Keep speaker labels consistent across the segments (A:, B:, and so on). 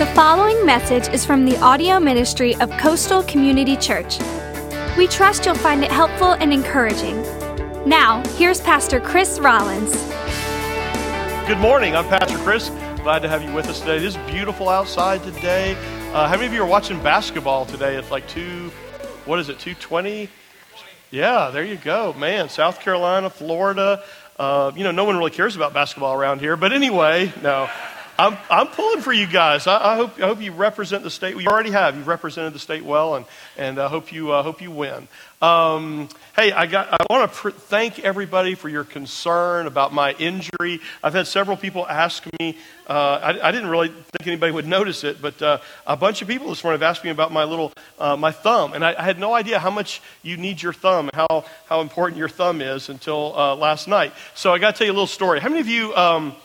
A: The following message is from the audio ministry of Coastal Community Church. We trust you'll find it helpful and encouraging. Now, here's Pastor Chris Rollins.
B: Good morning. I'm Pastor Chris. Glad to have you with us today. It is beautiful outside today. Uh, how many of you are watching basketball today? It's like two, what is it, 220? Yeah, there you go. Man, South Carolina, Florida. Uh, you know, no one really cares about basketball around here. But anyway, no. I'm, I'm pulling for you guys. I, I, hope, I hope you represent the state. You already have. You've represented the state well, and, and I hope you, uh, hope you win. Um, hey, I, I want to pr- thank everybody for your concern about my injury. I've had several people ask me. Uh, I, I, didn't really think anybody would notice it, but uh, a bunch of people this morning have asked me about my little uh, my thumb, and I, I, had no idea how much you need your thumb, how how important your thumb is until uh, last night. So I got to tell you a little story. How many of you? Um,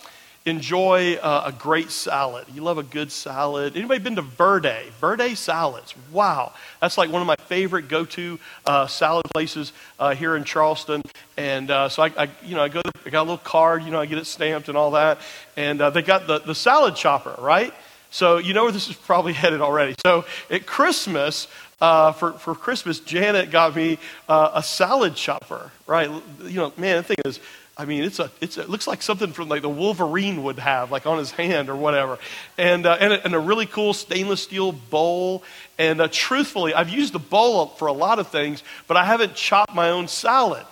B: enjoy uh, a great salad. You love a good salad. Anybody been to Verde? Verde salads. Wow, that's like one of my favorite go-to uh, salad places uh, here in Charleston. And uh, so I, I, you know, I go. There, I got a little card. You know, I get it stamped and all that. And uh, they got the the salad chopper, right? So you know where this is probably headed already. So at Christmas. Uh, for, for Christmas, Janet got me a salad chopper, right? You know, man, the thing is, I mean, it's a, it's a, it looks like something from like the Wolverine would have, like on his hand or whatever. And, uh, and, a, and, a, really cool stainless steel bowl. And uh, truthfully, I've used the bowl for a lot of things, but I haven't chopped my own salad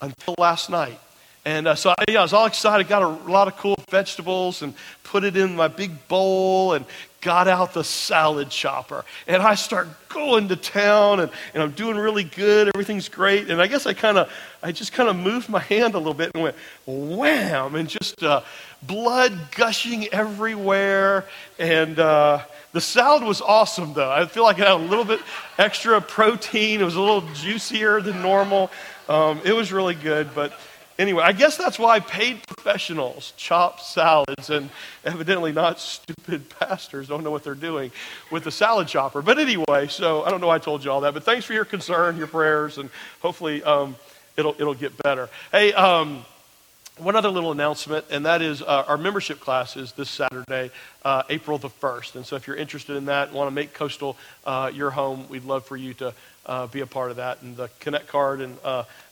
B: until last night. And uh, so I, yeah, I was all excited, got a lot of cool vegetables and put it in my big bowl and got out the salad chopper. And I start going to town and, and I'm doing really good. Everything's great. And I guess I kind of, I just kind of moved my hand a little bit and went wham and just uh, blood gushing everywhere. And uh, the salad was awesome though. I feel like I had a little bit extra protein. It was a little juicier than normal. Um, it was really good, but Anyway, I guess that's why paid professionals chop salads and evidently not stupid pastors don't know what they're doing with the salad chopper. But anyway, so I don't know why I told you all that, but thanks for your concern, your prayers, and hopefully um, it'll, it'll get better. Hey, um, one other little announcement, and that is uh, our membership class is this Saturday, uh, April the 1st. And so if you're interested in that, want to make Coastal uh, your home, we'd love for you to uh, be a part of that. And the Connect card and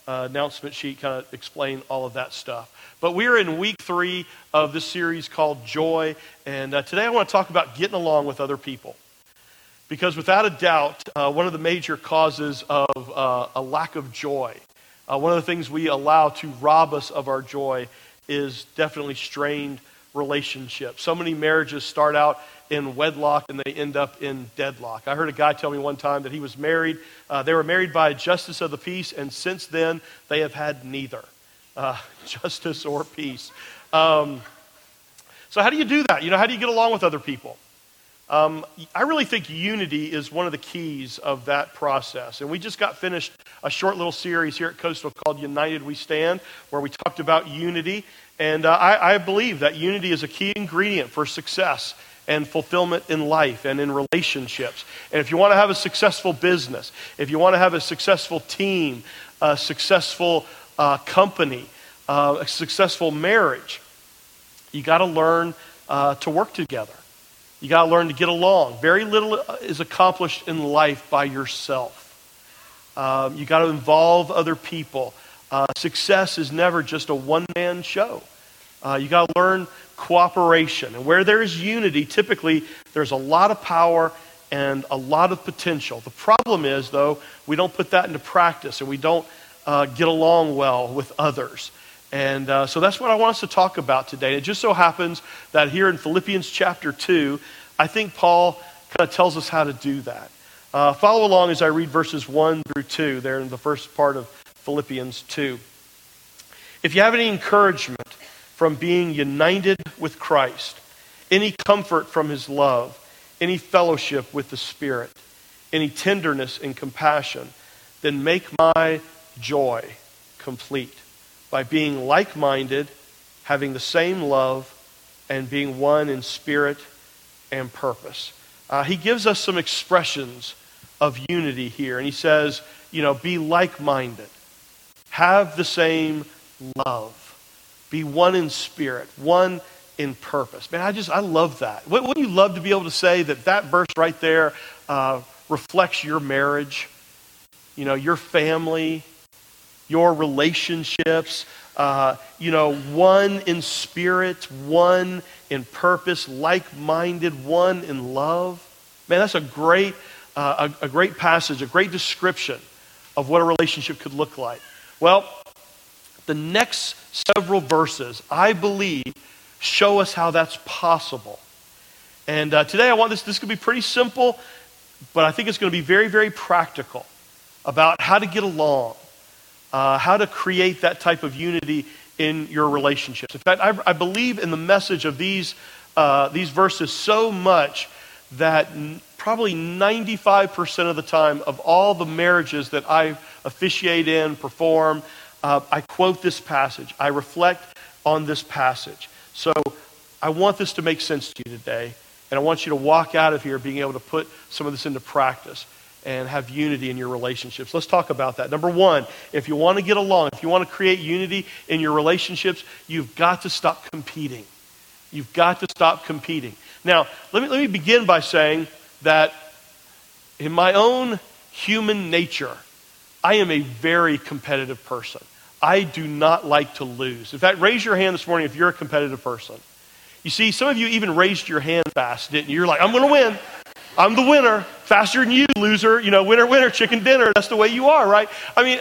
B: uh, uh, announcement sheet kind of explain all of that stuff. But we're in week three of this series called Joy. And today I want to talk about getting along with other people. Because without a doubt, one of the major causes of a lack of joy uh, one of the things we allow to rob us of our joy is definitely strained relationships. So many marriages start out in wedlock and they end up in deadlock. I heard a guy tell me one time that he was married. Uh, they were married by a justice of the peace, and since then they have had neither uh, justice or peace. Um, so, how do you do that? You know, how do you get along with other people? Um, I really think unity is one of the keys of that process. And we just got finished a short little series here at Coastal called United We Stand, where we talked about unity. And uh, I, I believe that unity is a key ingredient for success and fulfillment in life and in relationships. And if you want to have a successful business, if you want to have a successful team, a successful uh, company, uh, a successful marriage, you got to learn uh, to work together. You got to learn to get along. Very little is accomplished in life by yourself. Um, you got to involve other people. Uh, success is never just a one man show. Uh, you got to learn cooperation. And where there is unity, typically there's a lot of power and a lot of potential. The problem is, though, we don't put that into practice and we don't uh, get along well with others. And uh, so that's what I want us to talk about today. It just so happens that here in Philippians chapter 2, I think Paul kind of tells us how to do that. Uh, follow along as I read verses 1 through 2 there in the first part of Philippians 2. If you have any encouragement from being united with Christ, any comfort from his love, any fellowship with the Spirit, any tenderness and compassion, then make my joy complete by being like minded, having the same love, and being one in spirit and purpose. Uh, he gives us some expressions of unity here. And he says, you know, be like minded, have the same love, be one in spirit, one in purpose. Man, I just, I love that. Wouldn't you love to be able to say that that verse right there uh, reflects your marriage, you know, your family, your relationships, uh, you know, one in spirit, one in purpose, like minded, one in love. Man, that's a great, uh, a, a great passage, a great description of what a relationship could look like. Well, the next several verses, I believe, show us how that's possible. And uh, today I want this, this could be pretty simple, but I think it's going to be very, very practical about how to get along, uh, how to create that type of unity in your relationships. In fact, I, I believe in the message of these, uh, these verses so much that n- probably 95% of the time of all the marriages that I officiate in, perform, uh, I quote this passage. I reflect on this passage. So I want this to make sense to you today, and I want you to walk out of here being able to put some of this into practice and have unity in your relationships. Let's talk about that. Number one, if you want to get along, if you want to create unity in your relationships, you've got to stop competing. You've got to stop competing. Now, let me, let me begin by saying that in my own human nature, I am a very competitive person. I do not like to lose. In fact, raise your hand this morning if you're a competitive person. You see, some of you even raised your hand fast, didn't you? You're like, I'm going to win. I'm the winner. Faster than you, loser. You know, winner, winner, chicken dinner. That's the way you are, right? I mean,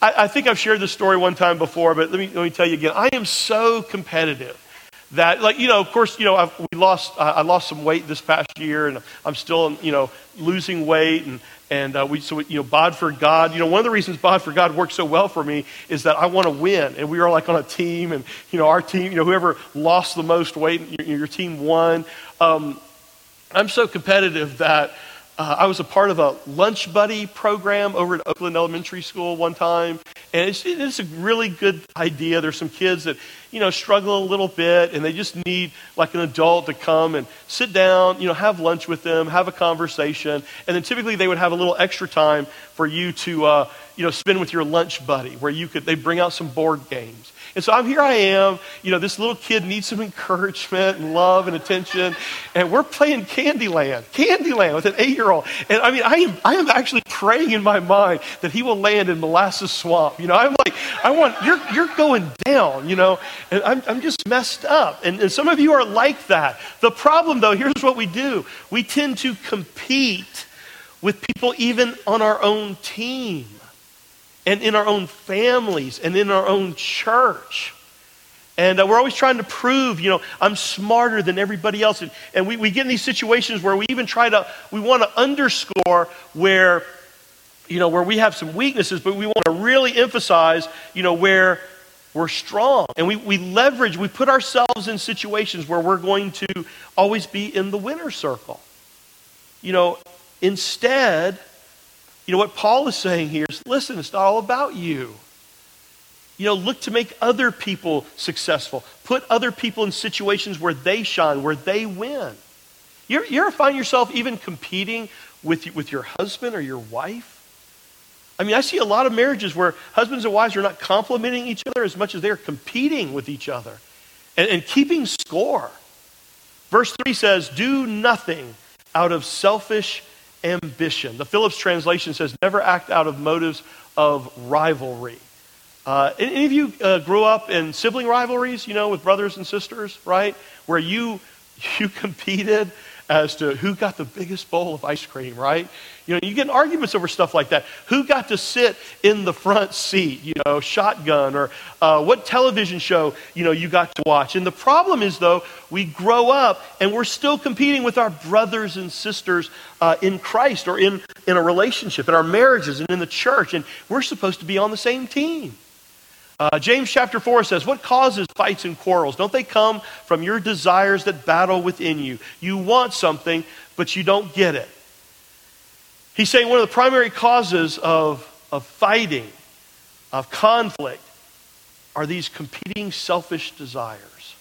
B: I, I think I've shared this story one time before, but let me, let me tell you again. I am so competitive that like you know of course you know I've, we lost uh, i lost some weight this past year and i'm still you know losing weight and and uh, we, so, you know, Bod for God, you know, one of the reasons Bod for God works so well for me is that I want to win. And we are like on a team, and, you know, our team, you know, whoever lost the most weight, your, your team won. Um, I'm so competitive that uh, I was a part of a lunch buddy program over at Oakland Elementary School one time. And it's, it's a really good idea. There's some kids that, you know, struggle a little bit and they just need like an adult to come and sit down, you know, have lunch with them, have a conversation. And then typically they would have a little extra time for you to, uh, you know, spend with your lunch buddy where you could, they bring out some board games. And so I'm here I am, you know, this little kid needs some encouragement and love and attention. And we're playing Candyland, Candyland with an eight year old. And I mean, I am, I am actually praying in my mind that he will land in Molasses Swamp. You know, I'm like, I want, you're, you're going down, you know, and I'm, I'm just messed up. And, and some of you are like that. The problem, though, here's what we do we tend to compete with people even on our own team and in our own families and in our own church. And uh, we're always trying to prove, you know, I'm smarter than everybody else. And, and we, we get in these situations where we even try to, we want to underscore where, you know, where we have some weaknesses, but we want to really emphasize, you know, where we're strong. And we, we leverage, we put ourselves in situations where we're going to always be in the winner circle. You know, instead, you know, what Paul is saying here is listen, it's not all about you. You know, look to make other people successful. Put other people in situations where they shine, where they win. You ever, find yourself even competing with, with your husband or your wife? I mean, I see a lot of marriages where husbands and wives are not complimenting each other as much as they're competing with each other and, and keeping score. Verse 3 says, Do nothing out of selfish ambition. The Phillips translation says, never act out of motives of rivalry. Uh, any of you uh, grew up in sibling rivalries, you know, with brothers and sisters, right? Where you, you competed as to who got the biggest bowl of ice cream, right? You know, you get arguments over stuff like that. Who got to sit in the front seat, you know, shotgun, or uh, what television show, you know, you got to watch. And the problem is, though, we grow up and we're still competing with our brothers and sisters uh, in Christ or in, in a relationship, in our marriages and in the church, and we're supposed to be on the same team. Uh, James chapter 4 says, What causes fights and quarrels? Don't they come from your desires that battle within you? You want something, but you don't get it. He's saying one of the primary causes of, of fighting, of conflict, are these competing selfish desires.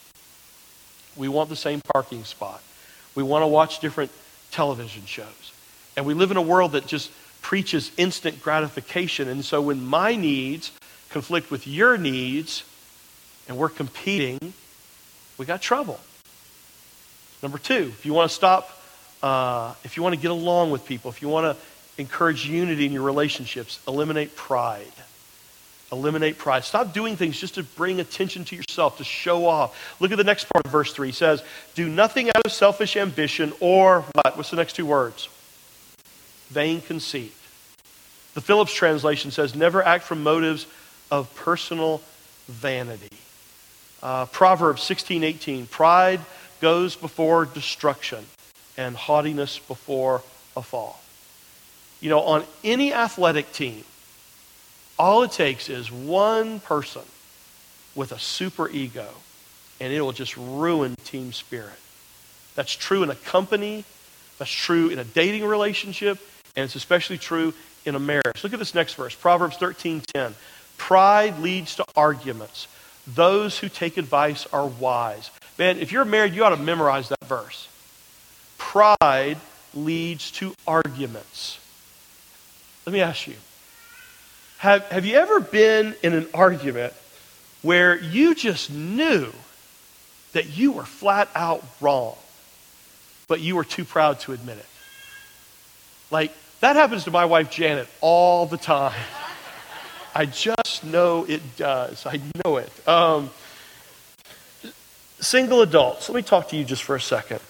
B: We want the same parking spot. We want to watch different television shows. And we live in a world that just preaches instant gratification. And so when my needs conflict with your needs and we're competing, we got trouble. Number two, if you want to stop, uh, if you want to get along with people, if you want to encourage unity in your relationships, eliminate pride. Eliminate pride. Stop doing things just to bring attention to yourself, to show off. Look at the next part of verse 3. He says, Do nothing out of selfish ambition or what? What's the next two words? Vain conceit. The Phillips translation says, Never act from motives of personal vanity. Uh, Proverbs 16 18. Pride goes before destruction, and haughtiness before a fall. You know, on any athletic team, all it takes is one person with a super ego, and it will just ruin team spirit. That's true in a company, that's true in a dating relationship, and it's especially true in a marriage. Look at this next verse, Proverbs 13:10. Pride leads to arguments. Those who take advice are wise. Man, if you're married, you ought to memorize that verse. Pride leads to arguments. Let me ask you have, have you ever been in an argument where you just knew that you were flat out wrong, but you were too proud to admit it? Like, that happens to my wife Janet all the time. I just know it does. I know it. Um, single adults, let me talk to you just for a second.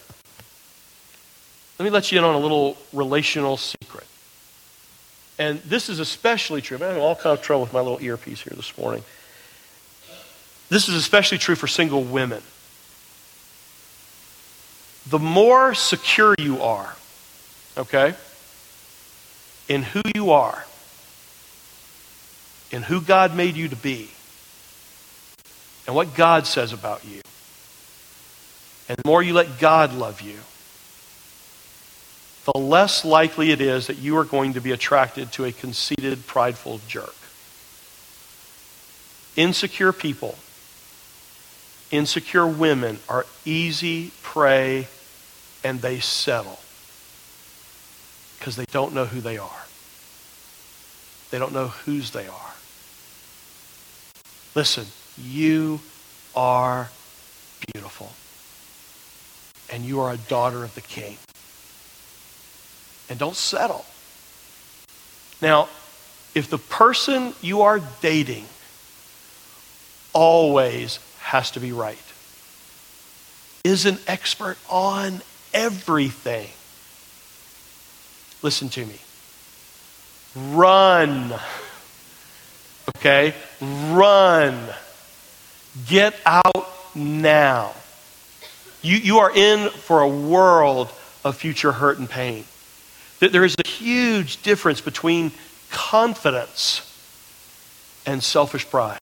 B: Let me let you in on a little relational secret. And this is especially true. I'm all kind of trouble with my little earpiece here this morning. This is especially true for single women. The more secure you are, okay, in who you are, in who God made you to be, and what God says about you, and the more you let God love you, the less likely it is that you are going to be attracted to a conceited, prideful jerk. Insecure people, insecure women are easy prey and they settle because they don't know who they are. They don't know whose they are. Listen, you are beautiful. And you are a daughter of the king and don't settle. Now, if the person you are dating always has to be right, is an expert on everything, listen to me. Run. Okay? Run. Get out now. You, you are in for a world of future hurt and pain there is a huge difference between confidence and selfish pride.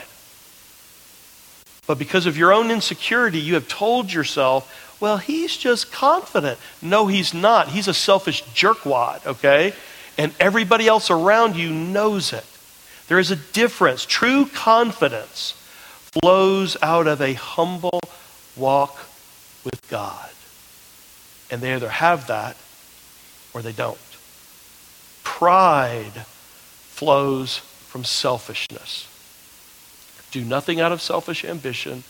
B: But because of your own insecurity, you have told yourself, well, he's just confident. No, he's not. He's a selfish jerkwad, okay? And everybody else around you knows it. There is a difference. True confidence flows out of a humble walk with God. And they either have that or they don't. Pride flows from selfishness. Do nothing out of selfish ambition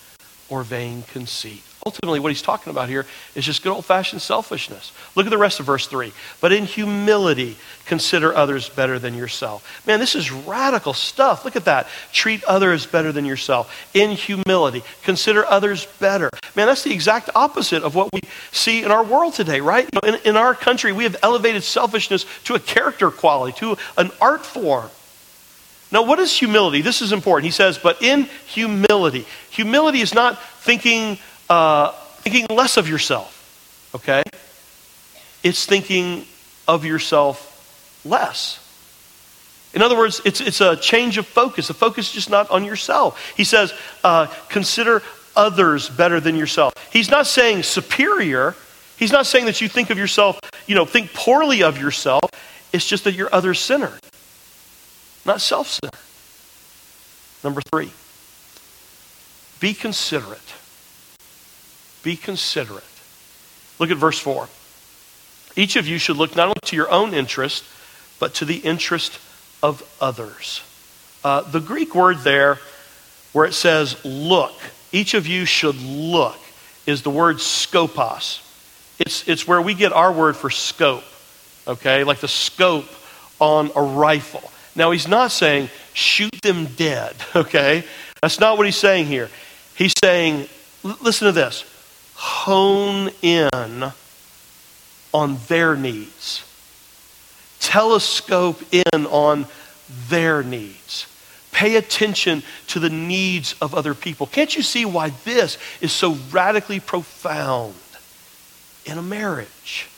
B: or vain conceit. Ultimately, what he's talking about here is just good old fashioned selfishness. Look at the rest of verse 3. But in humility, consider others better than yourself. Man, this is radical stuff. Look at that. Treat others better than yourself. In humility, consider others better. Man, that's the exact opposite of what we see in our world today, right? You know, in, in our country, we have elevated selfishness to a character quality, to an art form. Now, what is humility? This is important. He says, but in humility. Humility is not thinking uh, thinking less of yourself, okay? It's thinking of yourself less. In other words, it's, it's a change of focus. The focus is just not on yourself. He says, uh, consider others better than yourself. He's not saying superior. He's not saying that you think of yourself, you know, think poorly of yourself. It's just that you're other centered, not self centered. Number three, be considerate. Be considerate. Look at verse 4. Each of you should look not only to your own interest, but to the interest of others. Uh, the Greek word there, where it says look, each of you should look, is the word scopos. It's, it's where we get our word for scope, okay? Like the scope on a rifle. Now, he's not saying shoot them dead, okay? That's not what he's saying here. He's saying, listen to this hone in on their needs, telescope in on their needs. Pay attention to the needs of other people. Can't you see why this is so radically profound in a marriage?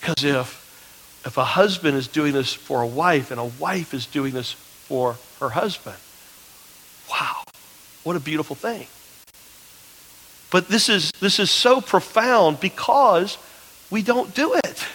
B: Because if, if a husband is doing this for a wife and a wife is doing this for her husband, wow, what a beautiful thing. But this is, this is so profound because we don't do it.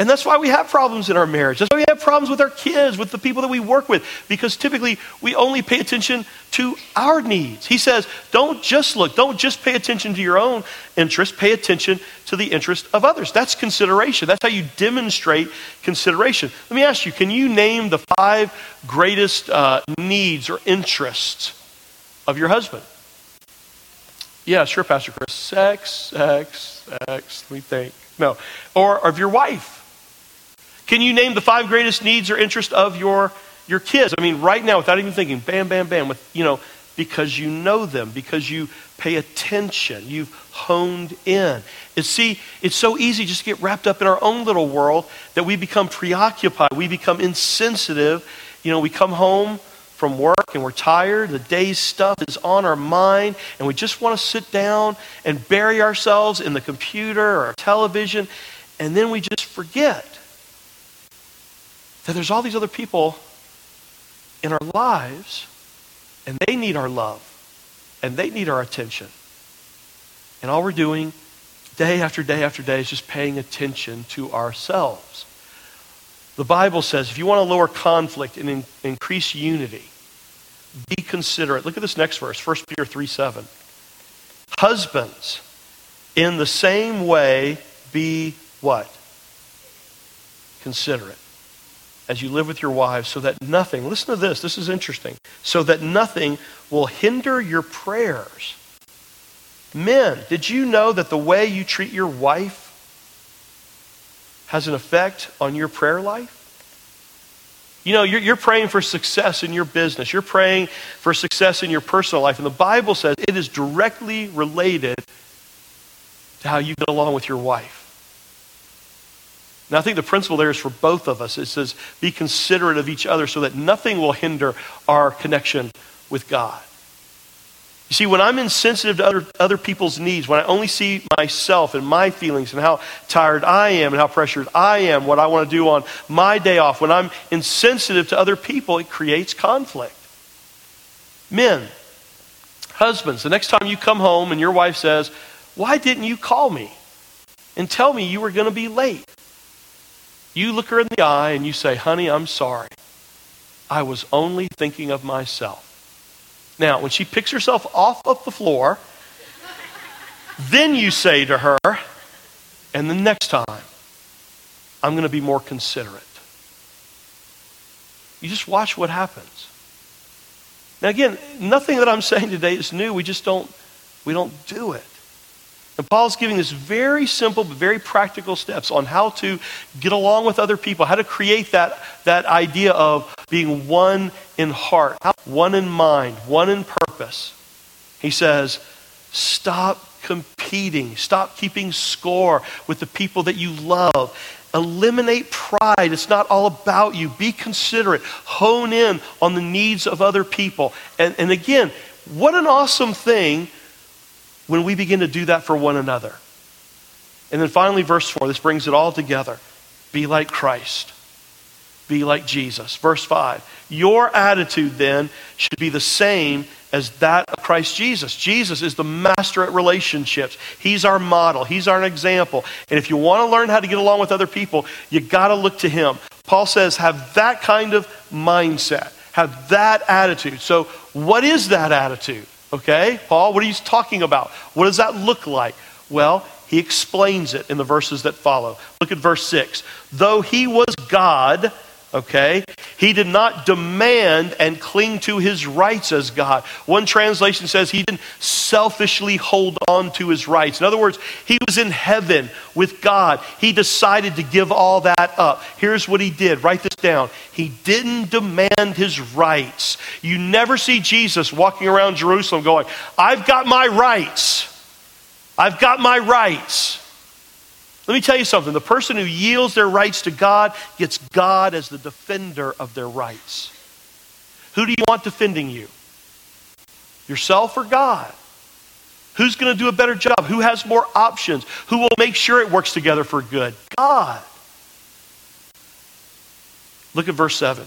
B: And that's why we have problems in our marriage. That's why we have problems with our kids, with the people that we work with, because typically we only pay attention to our needs. He says, don't just look, don't just pay attention to your own interest, pay attention to the interest of others. That's consideration. That's how you demonstrate consideration. Let me ask you can you name the five greatest uh, needs or interests of your husband? Yeah, sure, Pastor Chris. Sex, sex, sex. Let me think. No. Or of your wife. Can you name the five greatest needs or interests of your, your kids? I mean, right now, without even thinking, bam, bam, bam, with, you know, because you know them, because you pay attention, you've honed in. And see, it's so easy just to get wrapped up in our own little world that we become preoccupied, we become insensitive. You know, we come home from work and we're tired, the day's stuff is on our mind, and we just want to sit down and bury ourselves in the computer or television, and then we just forget that there's all these other people in our lives, and they need our love, and they need our attention. And all we're doing day after day after day is just paying attention to ourselves. The Bible says if you want to lower conflict and in, increase unity, be considerate. Look at this next verse, 1 Peter 3 7. Husbands, in the same way, be what? Considerate as you live with your wives, so that nothing, listen to this, this is interesting, so that nothing will hinder your prayers. Men, did you know that the way you treat your wife has an effect on your prayer life? You know, you're, you're, praying for success in your business. You're praying for success in your personal life. And the Bible says it is directly related to how you get along with your wife. Now, I think the principle there is for both of us. It says, be considerate of each other so that nothing will hinder our connection with God. You see, when I'm insensitive to other, other people's needs, when I only see myself and my feelings and how tired I am and how pressured I am, what I want to do on my day off, when I'm insensitive to other people, it creates conflict. Men, husbands, the next time you come home and your wife says, Why didn't you call me and tell me you were going to be late? You look her in the eye and you say, Honey, I'm sorry. I was only thinking of myself. Now, when she picks herself off of the floor, then you say to her, and the next time, I'm going to be more considerate. You just watch what happens. Now again, nothing that I'm saying today is new. We just don't we don't do it. And Paul's giving us very simple but very practical steps on how to get along with other people, how to create that, that idea of being one in heart, one in mind, one in purpose. He says, stop competing, stop keeping score with the people that you love. Eliminate pride. It's not all about you. Be considerate. Hone in on the needs of other people. And, and again, what an awesome thing when we begin to do that for one another. And then finally, verse 4, this brings it all together. Be like Christ. Be like Jesus. Verse 5. Your attitude then should be the same as that of Christ Jesus. Jesus is the master at relationships. He's our model, He's our example. And if you want to learn how to get along with other people, you got to look to Him. Paul says, have that kind of mindset, have that attitude. So, what is that attitude? Okay, Paul, what are you talking about? What does that look like? Well, he explains it in the verses that follow. Look at verse 6. Though he was God, okay? He did not demand and cling to his rights as God. One translation says he didn't selfishly hold on to his rights. In other words, he was in heaven with God. He decided to give all that up. Here's what he did write this down. He didn't demand his rights. You never see Jesus walking around Jerusalem going, I've got my rights. I've got my rights. Let me tell you something the person who yields their rights to God gets God as the defender of their rights. Who do you want defending you? Yourself or God? Who's going to do a better job? Who has more options? Who will make sure it works together for good? God. Look at verse 7.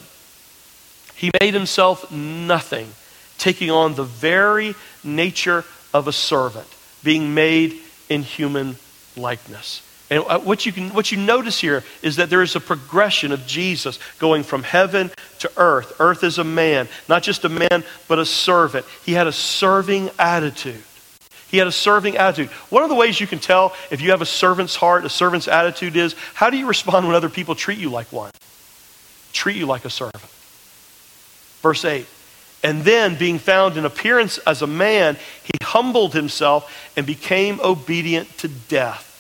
B: He made himself nothing, taking on the very nature of a servant, being made in human likeness. And uh, what you, can, what you notice here is that there is a progression of Jesus going from heaven to earth. Earth is a man, not just a man, but a servant. He had a serving attitude. He had a serving attitude. One of the ways you can tell if you have a servant's heart, a servant's attitude is how do you respond when other people treat you like one? Treat you like a servant. Verse 8. And then, being found in appearance as a man, he humbled himself and became obedient to death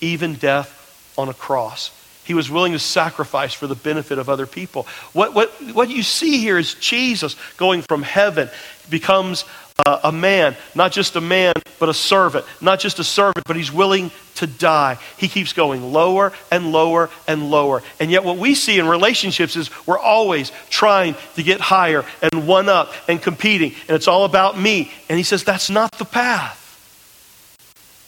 B: even death on a cross. He was willing to sacrifice for the benefit of other people. What, what, what you see here is Jesus going from heaven, becomes uh, a man, not just a man, but a servant. Not just a servant, but he's willing to die. He keeps going lower and lower and lower. And yet, what we see in relationships is we're always trying to get higher and one up and competing, and it's all about me. And he says, that's not the path.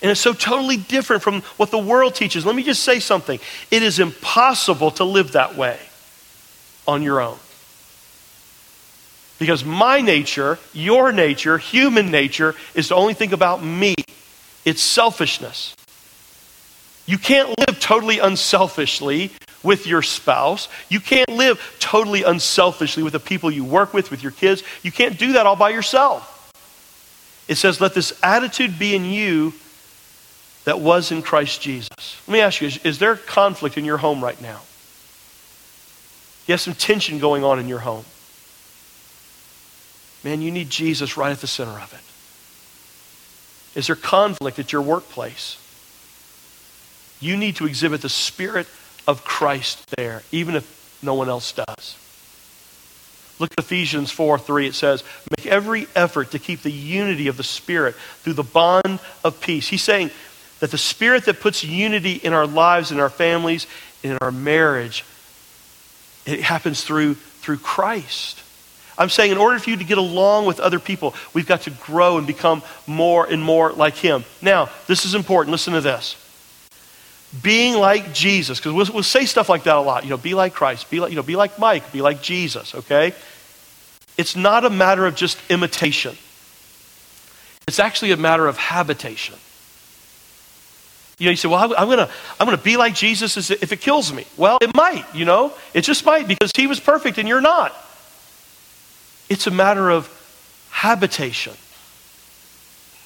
B: And it's so totally different from what the world teaches. Let me just say something. It is impossible to live that way on your own. Because my nature, your nature, human nature, is to only think about me. It's selfishness. You can't live totally unselfishly with your spouse. You can't live totally unselfishly with the people you work with, with your kids. You can't do that all by yourself. It says, Let this attitude be in you that was in Christ Jesus. Let me ask you is, is there conflict in your home right now? You have some tension going on in your home. Man, you need Jesus right at the center of it. Is there conflict at your workplace? You need to exhibit the Spirit of Christ there, even if no one else does. Look at Ephesians 4 3. It says, Make every effort to keep the unity of the Spirit through the bond of peace. He's saying, that the spirit that puts unity in our lives, in our families, in our marriage, it happens through, through Christ. I'm saying, in order for you to get along with other people, we've got to grow and become more and more like Him. Now, this is important. Listen to this. Being like Jesus, because we'll, we'll, say stuff like that a lot. You know, be like Christ, be like, you know, be like Mike, be like Jesus, okay? It's not a matter of just imitation, it's actually a matter of habitation. You know, you say, well, I'm going to I'm to be like Jesus if it kills me. Well, it might, you know. It just might because he was perfect and you're not. It's a matter of habitation.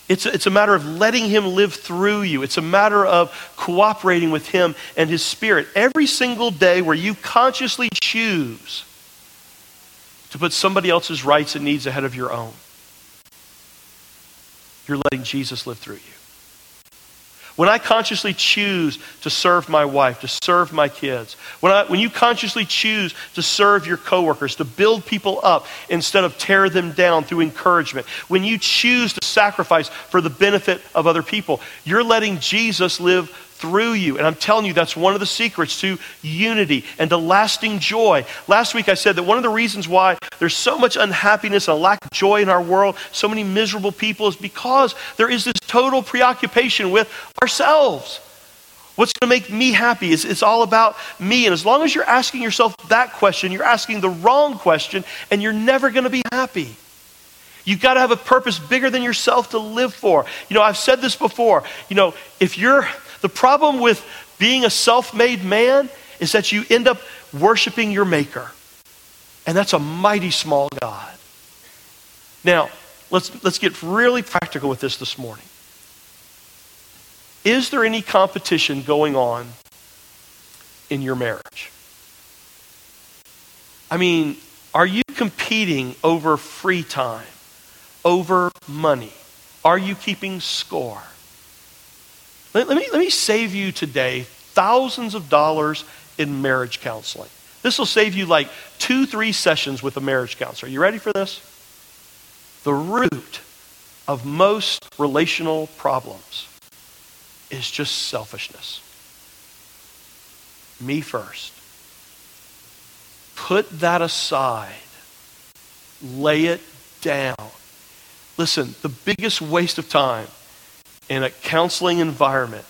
B: It's a, it's a matter of letting him live through you. It's a matter of cooperating with him and his spirit. Every single day where you consciously choose to put somebody else's rights and needs ahead of your own, you're letting Jesus live through you. When I consciously choose to serve my wife, to serve my kids, when, I, when you consciously choose to serve your coworkers, to build people up instead of tear them down through encouragement, when you choose to sacrifice for the benefit of other people, you're letting Jesus live through you. And I'm telling you, that's one of the secrets to unity and to lasting joy. Last week I said that one of the reasons why there's so much unhappiness and a lack of joy in our world, so many miserable people, is because there is this total preoccupation with ourselves. What's going to make me happy? It's, it's all about me. And as long as you're asking yourself that question, you're asking the wrong question, and you're never going to be happy. You've got to have a purpose bigger than yourself to live for. You know, I've said this before. You know, if you're the problem with being a self made man is that you end up worshiping your maker. And that's a mighty small God. Now, let's, let's get really practical with this this morning. Is there any competition going on in your marriage? I mean, are you competing over free time, over money? Are you keeping score? Let, let, me, let me save you today thousands of dollars in marriage counseling. This will save you like two, three sessions with a marriage counselor. You ready for this? The root of most relational problems is just selfishness. Me first. Put that aside. Lay it down. Listen, the biggest waste of time in a counseling environment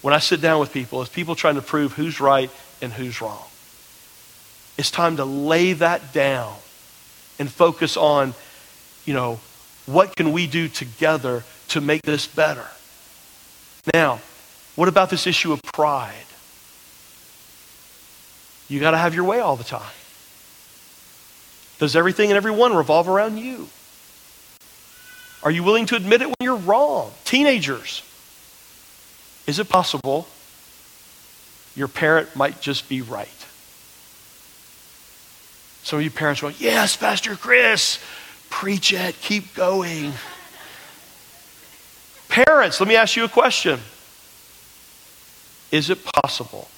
B: when I sit down with people is people trying to prove who's right and who's wrong. It's time to lay that down and focus on, you know, what can we do together to make this better? Now, what about this issue of pride? You got to have your way all the time. Does everything and everyone revolve around you? Are you willing to admit it when you're wrong? Teenagers, is it possible your parent might just be right? Some of you parents go, Yes, Pastor Chris, preach it, keep going. Parents, let me ask you a question. Is it possible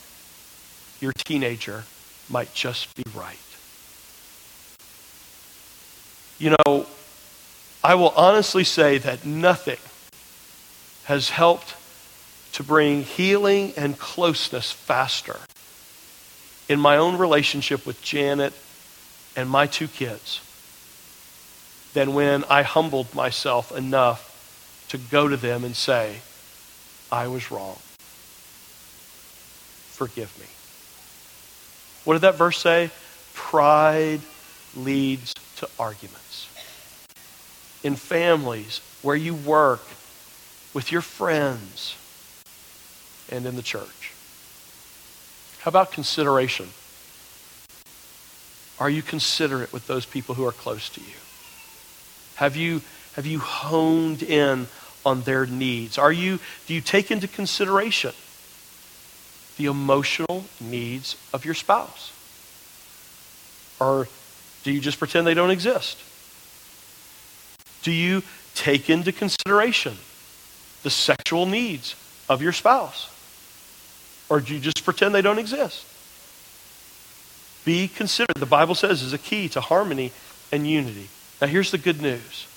B: your teenager might just be right? You know, I will honestly say that nothing has helped to bring healing and closeness faster in my own relationship with Janet and my two kids than when I humbled myself enough to go to them and say, I was wrong. Forgive me. What did that verse say? Pride leads to arguments. In families, where you work, with your friends, and in the church. How about consideration? Are you considerate with those people who are close to you? Have you, have you honed in on their needs? Are you, do you take into consideration the emotional needs of your spouse? Or do you just pretend they don't exist? Do you take into consideration the sexual needs of your spouse? Or do you just pretend they don't exist? Be considered. The Bible says is a key to harmony and unity. Now here's the good news.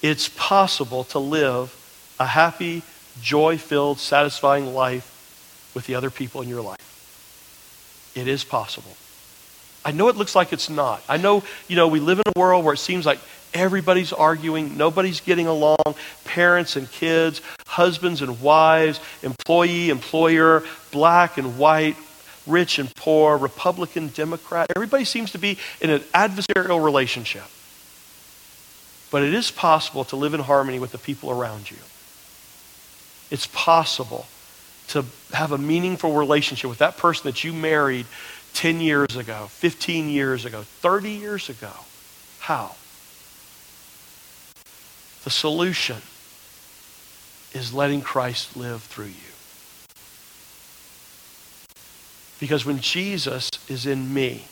B: It's possible to live a happy, joy-filled, satisfying life with the other people in your life. It is possible. I know it looks like it's not. I know, you know, we live in a world where it seems like everybody's arguing, nobody's getting along, parents and kids, husbands and wives, employee, employer, black and white, rich and poor, Republican, Democrat. Everybody seems to be in an adversarial relationship. But it is possible to live in harmony with the people around you. It's possible to have a meaningful relationship with that person that you married 10 years ago, 15 years ago, 30 years ago. How? The solution is letting Christ live through you. Because when Jesus is in me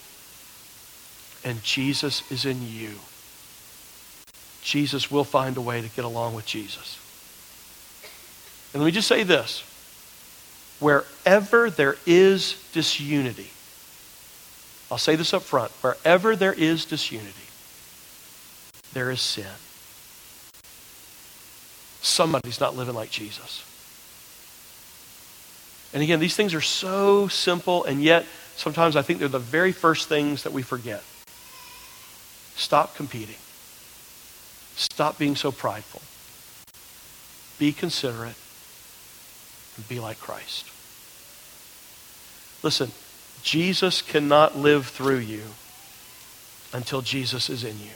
B: and Jesus is in you, Jesus will find a way to get along with Jesus. And let me just say this wherever there is disunity, I'll say this up front. Wherever there is disunity, there is sin. Somebody's not living like Jesus. And again, these things are so simple, and yet sometimes I think they're the very first things that we forget. Stop competing. Stop being so prideful. Be considerate and be like Christ. Listen, Jesus cannot live through you until Jesus is in you.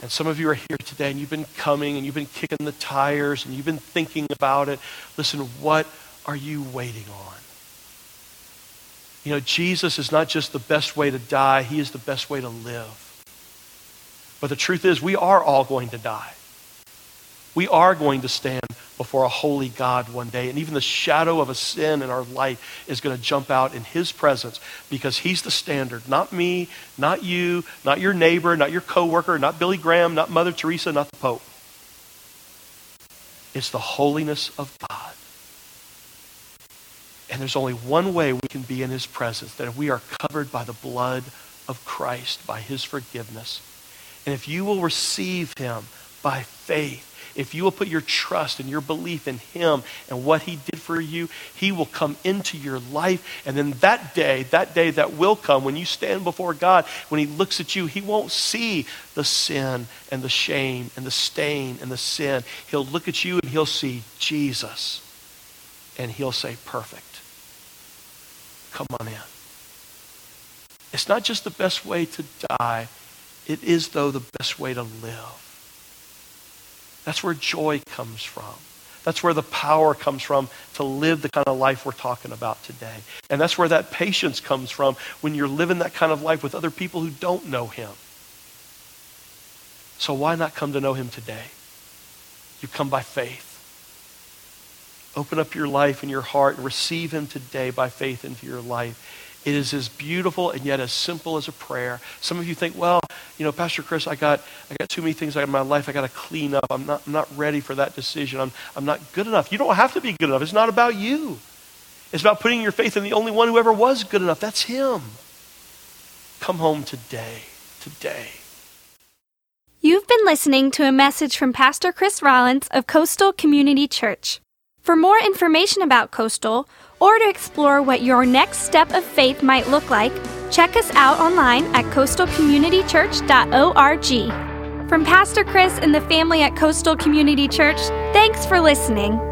B: And some of you are here today and you've been coming and you've been kicking the tires and you've been thinking about it. Listen, what are you waiting on? You know, Jesus is not just the best way to die, he is the best way to live. But the truth is, we are all going to die. We are going to stand before a holy God one day, and even the shadow of a sin in our life is going to jump out in His presence because He's the standard. Not me, not you, not your neighbor, not your coworker, not Billy Graham, not Mother Teresa, not the Pope. It's the holiness of God. And there's only one way we can be in His presence that if we are covered by the blood of Christ, by His forgiveness. And if you will receive Him by faith, if you will put your trust and your belief in Him and what He did for you, He will come into your life. And then that day, that day that will come, when you stand before God, when He looks at you, He won't see the sin and the shame and the stain and the sin. He'll look at you and He'll see Jesus. And He'll say, Perfect. Come on in. It's not just the best way to die, it is, though, the best way to live. That's where joy comes from. That's where the power comes from to live the kind of life we're talking about today. And that's where that patience comes from when you're living that kind of life with other people who don't know Him. So why not come to know Him today? You come by faith. Open up your life and your heart and receive Him today by faith into your life. It is as beautiful and yet as simple as a prayer. Some of you think, well, you know, Pastor Chris, I got, I got too many things in my life I got to clean up. I'm not, I'm not ready for that decision. I'm, I'm not good enough. You don't have to be good enough. It's not about you. It's about putting your faith in the only one who ever was good enough. That's Him. Come home today. Today.
A: You've been listening to a message from Pastor Chris Rollins of Coastal Community Church. For more information about Coastal, or to explore what your next step of faith might look like, check us out online at coastalcommunitychurch.org. From Pastor Chris and the family at Coastal Community Church, thanks for listening.